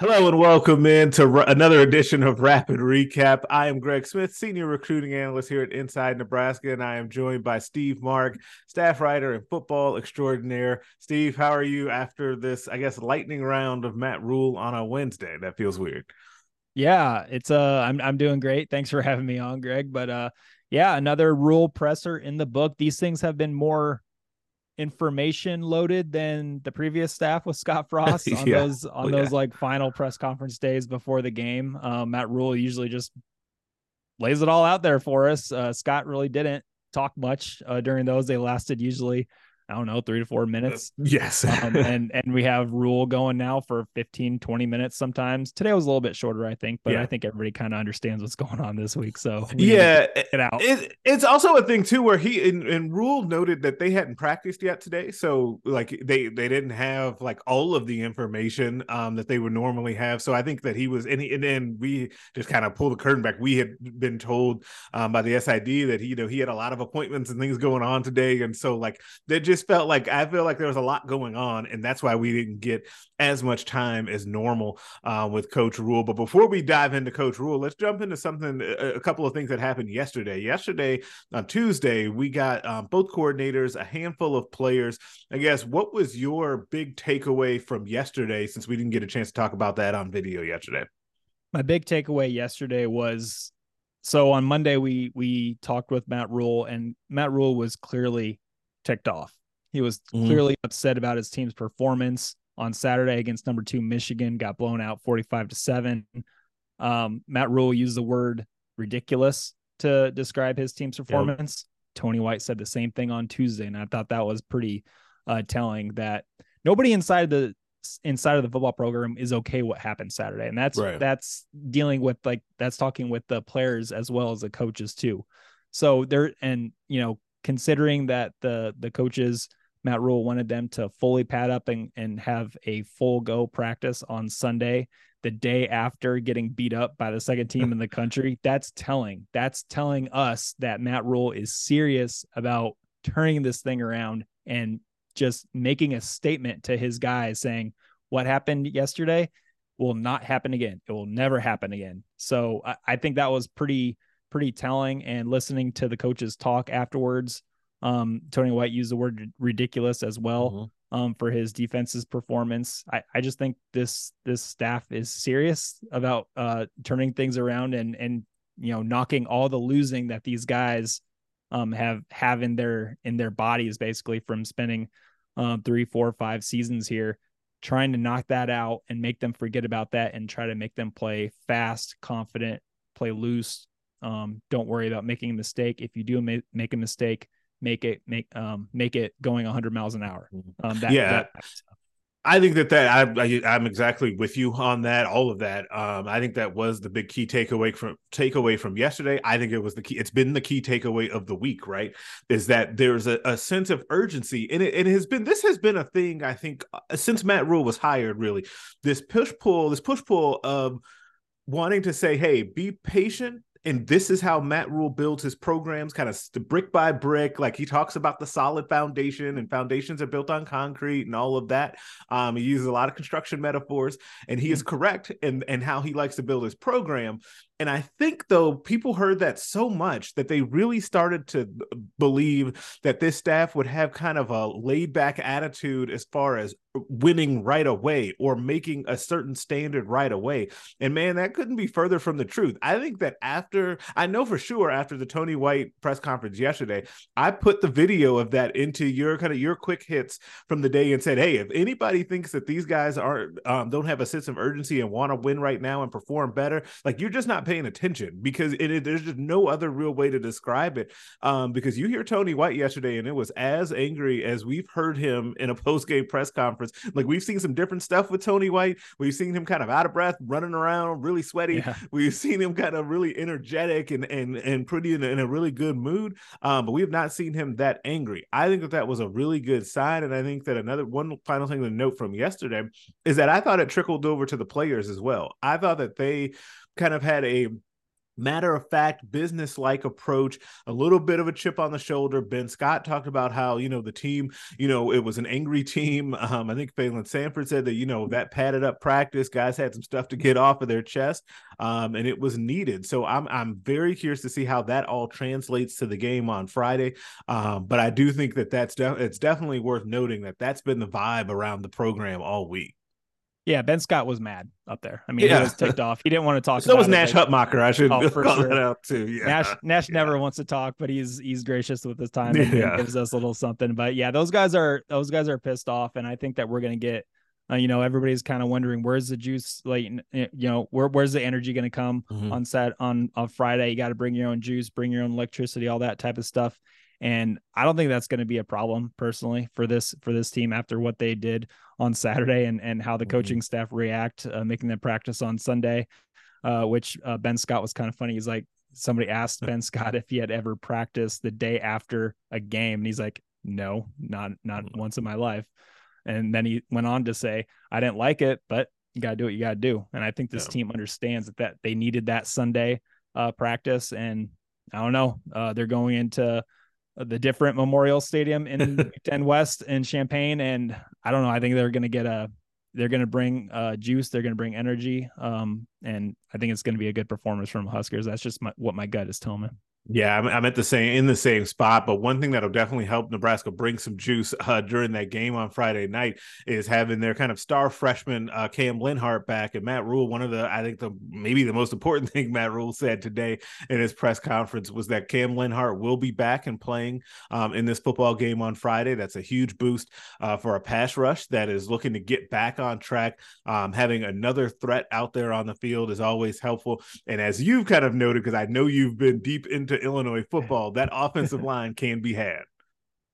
Hello and welcome in to r- another edition of Rapid Recap. I am Greg Smith, senior recruiting analyst here at Inside Nebraska, and I am joined by Steve Marik, staff writer and football extraordinaire. Steve, how are you after this, I guess, lightning round of Matt Rhule on a Wednesday? That feels weird. Yeah, it's uh I'm I'm doing great. Thanks for having me on, Greg. But uh yeah, another Rhule presser in the book. These things have been more information loaded than the previous staff with Scott Frost on yeah. those on those yeah. like final press conference days before the game. Um, Matt Rhule usually just lays it all out there for us. Uh, Scott really didn't talk much uh, during those. They lasted usually I don't know, three to four minutes. Yes. um, and and we have Rhule going now for 15, 20 minutes sometimes. Today was a little bit shorter, I think, but yeah. I think everybody kind of understands what's going on this week. So yeah, it out. It, it's also a thing too where he and, and Rhule noted that they hadn't practiced yet today. So like they they didn't have like all of the information um that they would normally have. So I think that he was and, he, and then we just kind of pull the curtain back. We had been told um by the SID that he you know he had a lot of appointments and things going on today. And so like they just just felt like I feel like there was a lot going on, and that's why we didn't get as much time as normal uh, with Coach Rhule. But before we dive into Coach Rhule, let's jump into something, a, a couple of things that happened yesterday. Yesterday on Tuesday, we got um, both coordinators, a handful of players. I guess what was your big takeaway from yesterday, since we didn't get a chance to talk about that on video yesterday? My big takeaway yesterday was so on Monday we we talked with Matt Rhule and Matt Rhule was clearly ticked off. He was mm-hmm. clearly upset about his team's performance on Saturday against number two Michigan, got blown out 45 to 7. Um, Matt Rhule used the word ridiculous to describe his team's performance. Yep. Tony White said the same thing on Tuesday, and I thought that was pretty uh, telling that nobody inside the inside of the football program is okay what happened Saturday. And that's right. that's dealing with like that's talking with the players as well as the coaches too. So there and you know, considering that the the coaches Matt Rhule wanted them to fully pad up and, and have a full go practice on Sunday, the day after getting beat up by the second team in the country. That's telling. That's telling us that Matt Rhule is serious about turning this thing around and just making a statement to his guys saying, what happened yesterday will not happen again. It will never happen again. So I, I think that was pretty, pretty telling. And listening to the coaches talk afterwards, um, Tony White used the word ridiculous as well mm-hmm. um, for his defense's performance. I, I just think this this staff is serious about uh, turning things around and and you know knocking all the losing that these guys um, have have in their in their bodies basically from spending um, three, four, five seasons here, trying to knock that out and make them forget about that and try to make them play fast, confident, play loose. Um, don't worry about making a mistake. If you do ma- make a mistake, make it make um make it going 100 miles an hour. Mm-hmm. Um, that, yeah. That, I think that that I, I am exactly with you on that. All of that. Um, I think that was the big key takeaway from takeaway from yesterday. I think it was the key. It's been the key takeaway of the week. Right, is that there's a, a sense of urgency, and it, it has been. This has been a thing. I think uh, since Matt Rhule was hired. Really, this push pull. This push pull of wanting to say, "Hey, be patient and this is how Matt Rhule builds his programs, kind of brick by brick. Like he talks about the solid foundation, and foundations are built on concrete and all of that. Um, he uses a lot of construction metaphors, and he is mm-hmm. correct in, in how he likes to build his program. And I think, though, people heard that so much that they really started to believe that this staff would have kind of a laid back attitude as far as winning right away or making a certain standard right away. And man, that couldn't be further from the truth. I think that after, I know for sure after the Tony White press conference yesterday, I put the video of that into your kind of your quick hits from the day and said, hey, if anybody thinks that these guys aren't, um, don't have a sense of urgency and want to win right now and perform better, like you're just not paying attention because it, it, there's just no other real way to describe it. Um, because you hear Tony White yesterday, and it was as angry as we've heard him in a post game press conference. Like we've seen some different stuff with Tony White. We've seen him kind of out of breath, running around, really sweaty. Yeah. We've seen him kind of really energetic and and and pretty in a, in a really good mood. Um, but we have not seen him that angry. I think that that was a really good sign, and I think that another one final thing to note from yesterday is that I thought it trickled over to the players as well. I thought that they kind of had a matter of fact, business like approach, a little bit of a chip on the shoulder. Ben Scott talked about how, you know, the team, you know, it was an angry team. Um, I think Phalen Sanford said that, you know, that padded up practice, guys had some stuff to get off of their chest, um, and it was needed. So I'm I'm very curious to see how that all translates to the game on Friday. Um, but I do think that that's de- it's definitely worth noting that that's been the vibe around the program all week. Yeah, Ben Scott was mad up there. I mean, yeah. he was ticked off. He didn't want to talk. So was Nash Hutmacher. I should oh, call sure. that out too. Yeah, Nash Nash yeah. never wants to talk, but he's he's gracious with his time and yeah. gives us a little something. But yeah, those guys are those guys are pissed off, and I think that we're gonna get. Uh, you know, everybody's kind of wondering where's the juice, like you know, where where's the energy going to come mm-hmm. on set on on Friday? You got to bring your own juice, bring your own electricity, all that type of stuff. And I don't think that's going to be a problem personally for this for this team after what they did on Saturday and and how the mm-hmm. coaching staff react, uh, making them practice on Sunday. Uh, which uh, Ben Scott was kind of funny. He's like, somebody asked Ben Scott if he had ever practiced the day after a game, and he's like, no, not not mm-hmm. once in my life. And then he went on to say, I didn't like it, but you got to do what you got to do. And I think this yeah. team understands that, that they needed that Sunday uh, practice. And I don't know, uh, they're going into the different Memorial Stadium in 10 West in Champaign. And I don't know. I think they're going to get a, they're going to bring uh, juice. They're going to bring energy. Um, and I think it's going to be a good performance from Huskers. That's just my, what my gut is telling me. Yeah, I'm, I'm, at the same in the same spot. But one thing that'll definitely help Nebraska bring some juice uh, during that game on Friday night is having their kind of star freshman uh, Cam Lenhardt back and Matt Rhule. One of the I think the maybe the most important thing Matt Rhule said today in his press conference was that Cam Lenhardt will be back and playing um, in this football game on Friday. That's a huge boost uh, for a pass rush that is looking to get back on track. Um, having another threat out there on the field is always helpful. And as you've kind of noted, because I know you've been deep into Illinois football, that offensive line can be had.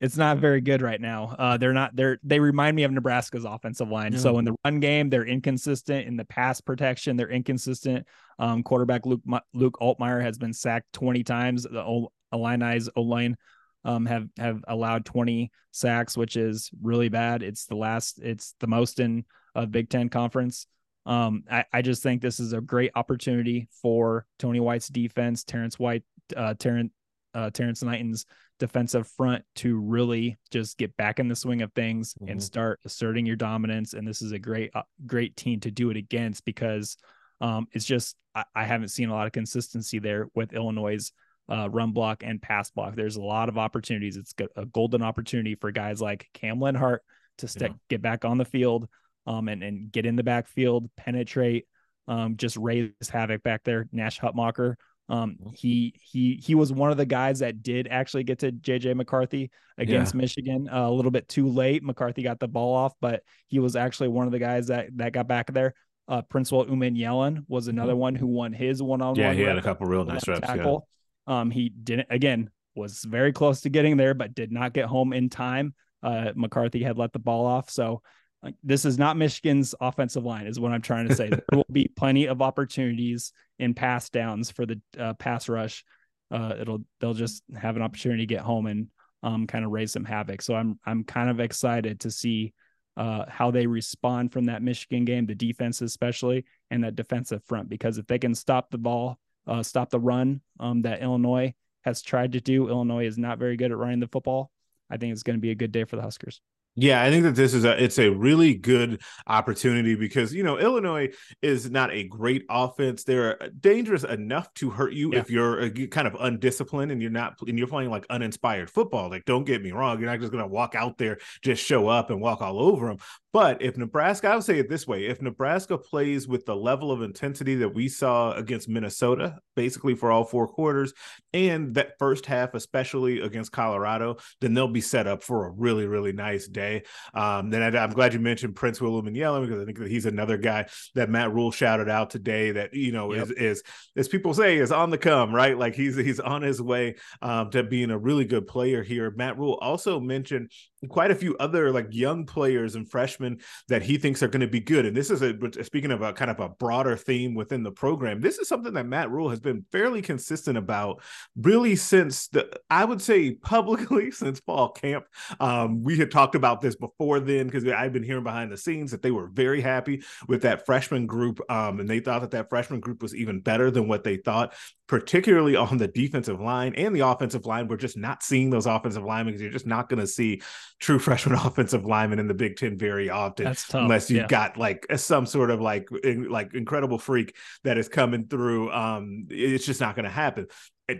It's not very good right now. Uh, they're not. They're they remind me of Nebraska's offensive line. Yeah. So in the run game, they're inconsistent. In the pass protection, they're inconsistent. Um, quarterback Luke Luke Altmyer has been sacked twenty times. The o- Illini's O line um, have have allowed twenty sacks, which is really bad. It's the last. It's the most in a Big Ten conference. Um, I, I just think this is a great opportunity for Tony White's defense, Terrence White, uh, Terrence, uh, Terrence Knighton's defensive front to really just get back in the swing of things mm-hmm. and start asserting your dominance. And this is a great, uh, great team to do it against because um, it's just I, I, haven't seen a lot of consistency there with Illinois' uh, run block and pass block. There's a lot of opportunities. It's a golden opportunity for guys like Cam Lenhardt to stick, yeah. get back on the field um, and, and get in the backfield, penetrate, um, just raise havoc back there. Nash Hutmacher, um, he he he was one of the guys that did actually get to JJ McCarthy against yeah. Michigan uh, a little bit too late. McCarthy got the ball off, but he was actually one of the guys that that got back there. Uh, Princewill Umanmielen was another mm-hmm. one who won his one on one. Yeah, he had a couple real nice reps. Tackle. Yeah. Um, he didn't again was very close to getting there, but did not get home in time. Uh, McCarthy had let the ball off, so like this is not Michigan's offensive line, is what I'm trying to say. there will be plenty of opportunities in pass downs for the uh, pass rush. Uh, it'll they'll just have an opportunity to get home and um, kind of raise some havoc. So I'm I'm kind of excited to see uh, how they respond from that Michigan game, the defense especially, and that defensive front. Because if they can stop the ball, uh, stop the run um, that Illinois has tried to do, Illinois is not very good at running the football. I think it's going to be a good day for the Huskers. Yeah, I think that this is a it's a really good opportunity because you know Illinois is not a great offense. They're uh, dangerous enough to hurt you yeah. if you're uh, kind of undisciplined and you're not and you're playing like uninspired football. Like, don't get me wrong, you're not just gonna walk out there, just show up and walk all over them. But if Nebraska, I would say it this way: if Nebraska plays with the level of intensity that we saw against Minnesota, basically for all four quarters, and that first half, especially against Colorado, then they'll be set up for a really really nice day. Um, then I, am glad you mentioned Prince William and Umanmielen because I think that he's another guy that Matt Rhule shouted out today that you know yep. is is as people say is on the come, right? Like he's he's on his way um, to being a really good player here. Matt Rule also mentioned quite a few other like young players and freshmen that he thinks are going to be good. And this is a speaking of a kind of a broader theme within the program. This is something that Matt Rhule has been fairly consistent about, really since the I would say publicly since fall camp. Um, we had talked about this before then because I've been hearing behind the scenes that they were very happy with that freshman group, um, and they thought that that freshman group was even better than what they thought, particularly on the defensive line and the offensive line. We're just not seeing those offensive linemen because you're just not going to see true freshman offensive linemen in the Big Ten very often, unless you've yeah. got like some sort of like in, like incredible freak that is coming through. Um, it's just not going to happen.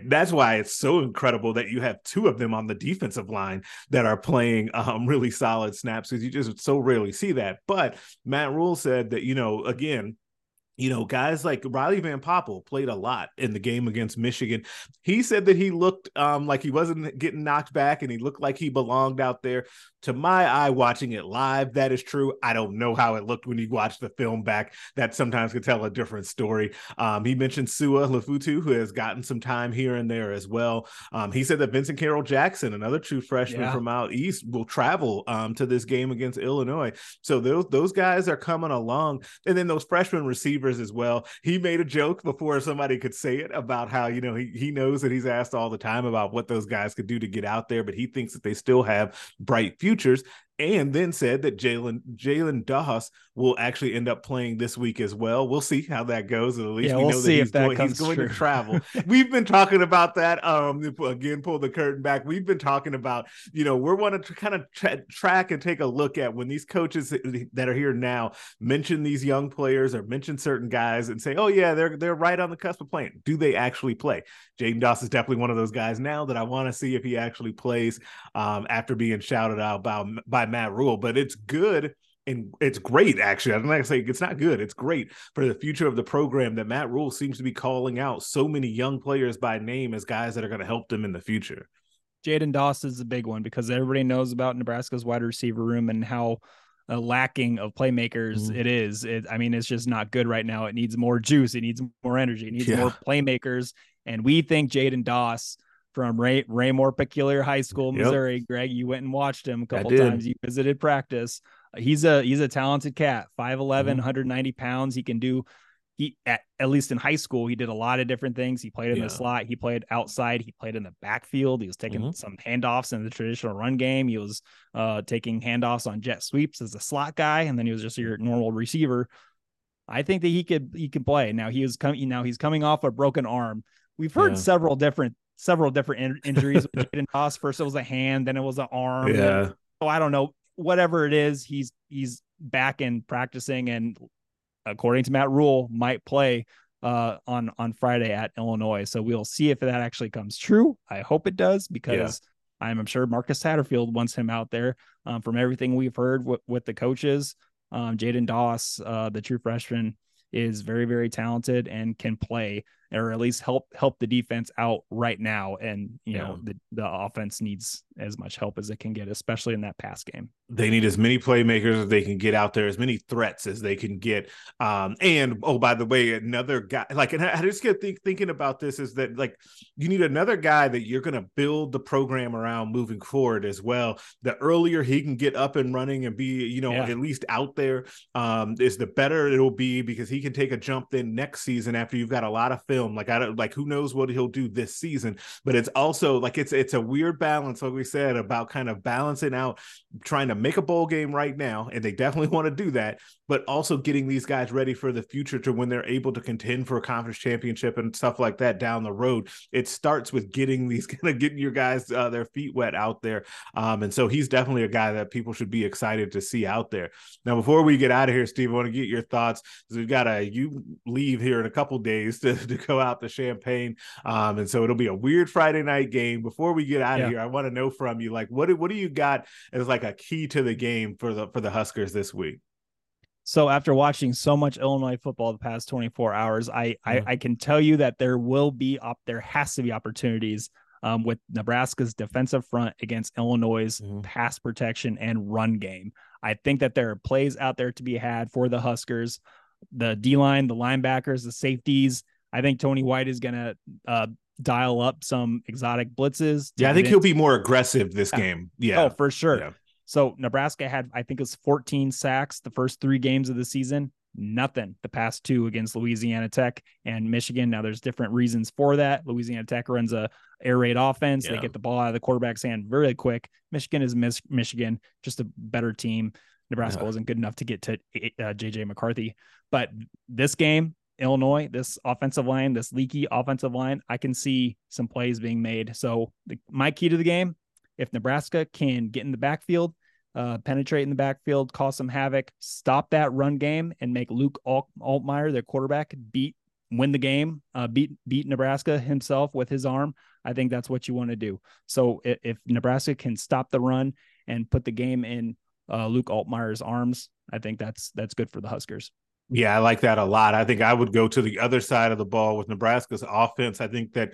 That's why it's so incredible that you have two of them on the defensive line that are playing um, really solid snaps because you just so rarely see that. But Matt Rhule said that you know again you know, guys like Riley Van Poppel played a lot in the game against Michigan. He said that he looked um, like he wasn't getting knocked back and he looked like he belonged out there. To my eye watching it live that is true. I don't know how it looked when you watch the film back. That sometimes could tell a different story. Um, he mentioned sua lefotu who has gotten some time here and there as well. Um, he said that vincent carroll jackson another true freshman yeah. from out east will travel um, to this game against illinois. So those those guys are coming along. And then those freshman receivers as well. He made a joke before somebody could say it about how you know he, he knows that he's asked all the time about what those guys could do to get out there but he thinks that they still have bright futures and then said that Jalen Jalen Doss will actually end up playing this week as well. We'll see how that goes. At least yeah, we we'll know that he's, that going, he's going to travel. We've been talking about that. Um, again, pull the curtain back. We've been talking about, you know, we're wanting to kind of tra- track and take a look at when these coaches that are here now mention these young players or mention certain guys and say, oh yeah, they're they're right on the cusp of playing. Do they actually play? Jaden Doss is definitely one of those guys now that I want to see if he actually plays um, after being shouted out by, by Matt Rhule, but it's good and it's great actually. I'm not gonna say it's not good. It's great for the future of the program that Matt Rhule seems to be calling out so many young players by name as guys that are going to help them in the future. Jaden Doss is a big one because everybody knows about Nebraska's wide receiver room and how uh, lacking of playmakers mm. it is. It, I mean, it's just not good right now. It needs more juice. It needs more energy. It needs yeah. more playmakers. And we think Jaden Doss from Ray Raymore Peculiar High School, Missouri. Yep. Greg, you went and watched him a couple times. You visited practice. He's a he's a talented cat. 5'11, mm-hmm. 190 pounds. He can do he at, at least in high school, he did a lot of different things. He played in yeah. the slot, he played outside, he played in the backfield, he was taking mm-hmm. some handoffs in the traditional run game. He was uh, taking handoffs on jet sweeps as a slot guy, and then he was just your normal receiver. I think that he could he can play. Now he was coming now he's coming off a broken arm. We've heard yeah. several different several different in- injuries with Jaden Doss. First, it was a hand, then it was an arm. Yeah. So I don't know. Whatever it is, he's he's back and practicing, and according to Matt Rhule, might play uh, on on Friday at Illinois. So we'll see if that actually comes true. I hope it does because yeah. I'm, I'm sure Marcus Satterfield wants him out there. Um, from everything we've heard with, with the coaches, um, Jaden Doss, uh, the true freshman, is very very talented and can play or at least help help the defense out right now. And you yeah. know the the offense needs as much help as it can get, especially in that pass game. They need as many playmakers as they can get out there, as many threats as they can get. Um, and oh, by the way, another guy like, and I just get think, thinking about this is that like you need another guy that you're going to build the program around moving forward as well. The earlier he can get up and running and be, you know, yeah. at least out there, um, is the better it'll be because he can take a jump then next season after you've got a lot of film. Like I don't like who knows what he'll do this season, but it's also like it's it's a weird balance, like we said, about kind of balancing out trying to make a bowl game right now, and they definitely want to do that, but also getting these guys ready for the future to when they're able to contend for a conference championship and stuff like that down the road. It starts with getting these kind of getting your guys uh, their feet wet out there, um, and so he's definitely a guy that people should be excited to see out there. Now, before we get out of here, Steve, I want to get your thoughts we've got a you leave here in a couple days to, to go out the Champaign. um, and so it'll be a weird Friday night game. Before we get out yeah. of here, I want to know from you, like, what what do you got as like a key to the game for the for the Huskers this week? So after watching so much Illinois football the past 24 hours, I I, I, can tell you that there will be up there has to be opportunities um, with Nebraska's defensive front against Illinois' mm-hmm. pass protection and run game. I think that there are plays out there to be had for the Huskers, the D line, the linebackers, the safeties. I think Tony White is going to uh, dial up some exotic blitzes. Yeah, I think he'll be more aggressive this yeah. game. Yeah. Oh, for sure. Yeah. So Nebraska had, I think it's 14 sacks the first three games of the season. Nothing the past two against Louisiana Tech and Michigan. Now there's different reasons for that. Louisiana Tech runs a air raid offense. Yeah. They get the ball out of the quarterback's hand very quick. Michigan is Miss Michigan, just a better team. Nebraska wasn't good enough to get to uh, JJ McCarthy. But this game, Illinois, this offensive line, this leaky offensive line, I can see some plays being made. So the, my key to the game, if Nebraska can get in the backfield, uh, penetrate in the backfield, cause some havoc, stop that run game, and make Luke Alt- Altmyer, their quarterback, beat win the game, uh, beat beat Nebraska himself with his arm. I think that's what you want to do. So if, if Nebraska can stop the run and put the game in uh, Luke Altmyer's arms, I think that's that's good for the Huskers. Yeah, I like that a lot. I think I would go to the other side of the ball with Nebraska's offense. I think that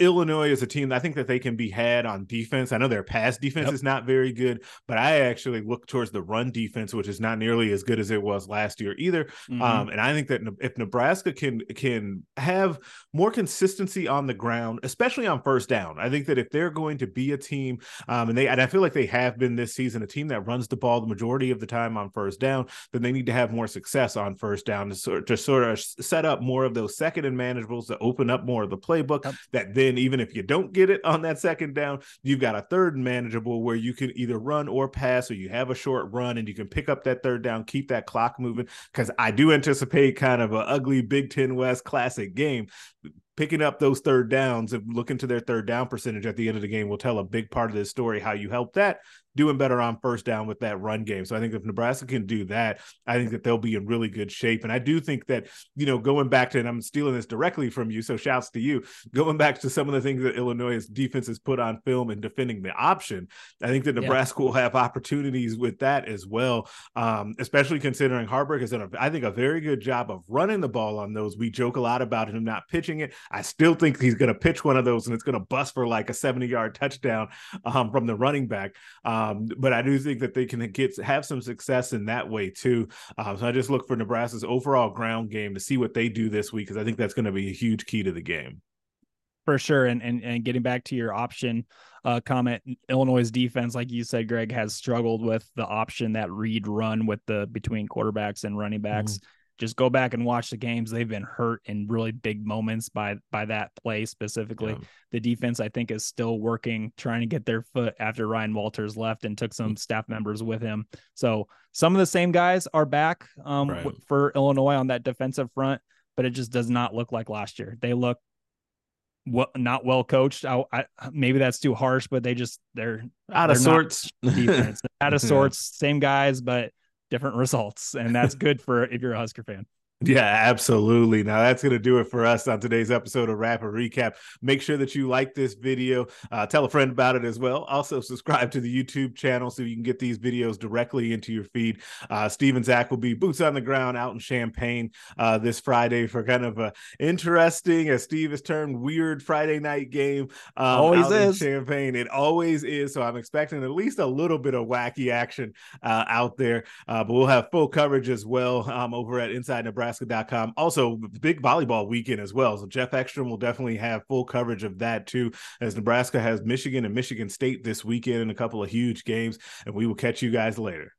Illinois is a team that I think that they can be had on defense. I know their pass defense yep. is not very good, but I actually look towards the run defense, which is not nearly as good as it was last year either. Mm-hmm. Um, and I think that if Nebraska can can have more consistency on the ground, especially on first down, I think that if they're going to be a team, um, and they and I feel like they have been this season, a team that runs the ball the majority of the time on first down, then they need to have more success on first down to sort, to sort of set up more of those second and manageables to open up more of the playbook. Yep. That then, even if you don't get it on that second down, you've got a third and manageable where you can either run or pass, or you have a short run and you can pick up that third down, keep that clock moving. Because I do anticipate kind of an ugly Big Ten West classic game picking up those third downs and looking to their third down percentage at the end of the game will tell a big part of this story how you help that doing better on first down with that run game. So I think if Nebraska can do that, I think that they'll be in really good shape. And I do think that, you know, going back to, and I'm stealing this directly from you, so shouts to you, going back to some of the things that Illinois' defense has put on film and defending the option, I think that Nebraska yeah. will have opportunities with that as well, um, especially considering Haarberg has done, a, I think, a very good job of running the ball on those. We joke a lot about him not pitching it. I still think he's going to pitch one of those and it's going to bust for like a 70 yard touchdown um, from the running back. Um, um, but I do think that they can get have some success in that way too. Um, so I just look for Nebraska's overall ground game to see what they do this week because I think that's going to be a huge key to the game. For sure, and and and getting back to your option uh, comment, Illinois' defense, like you said, Greg, has struggled with the option that read run with the between quarterbacks and running backs. Mm-hmm just go back and watch the games. They've been hurt in really big moments by by that play specifically. Yeah. The defense, I think, is still working, trying to get their foot after Ryan Walters left and took some staff members with him. So some of the same guys are back um, right. w- for Illinois on that defensive front, but it just does not look like last year. They look well, not well coached. I, I, maybe that's too harsh, but they just they're out they're of sorts. Defense out of sorts. Same guys, but different results. And that's good for if you're a Husker fan. Yeah, absolutely. Now that's going to do it for us on today's episode of Rapid Recap. Make sure that you like this video, uh, tell a friend about it as well. Also, subscribe to the YouTube channel so you can get these videos directly into your feed. Uh, Steve and Zach will be boots on the ground out in Champaign uh, this Friday for kind of a interesting, as Steve has termed, weird Friday night game. Um, always is Champaign. It always is. So I'm expecting at least a little bit of wacky action uh, out there. Uh, but we'll have full coverage as well um, over at Inside Nebraska Also, big volleyball weekend as well. So Jeff Ekstrom will definitely have full coverage of that too, as Nebraska has Michigan and Michigan State this weekend in a couple of huge games. And we will catch you guys later.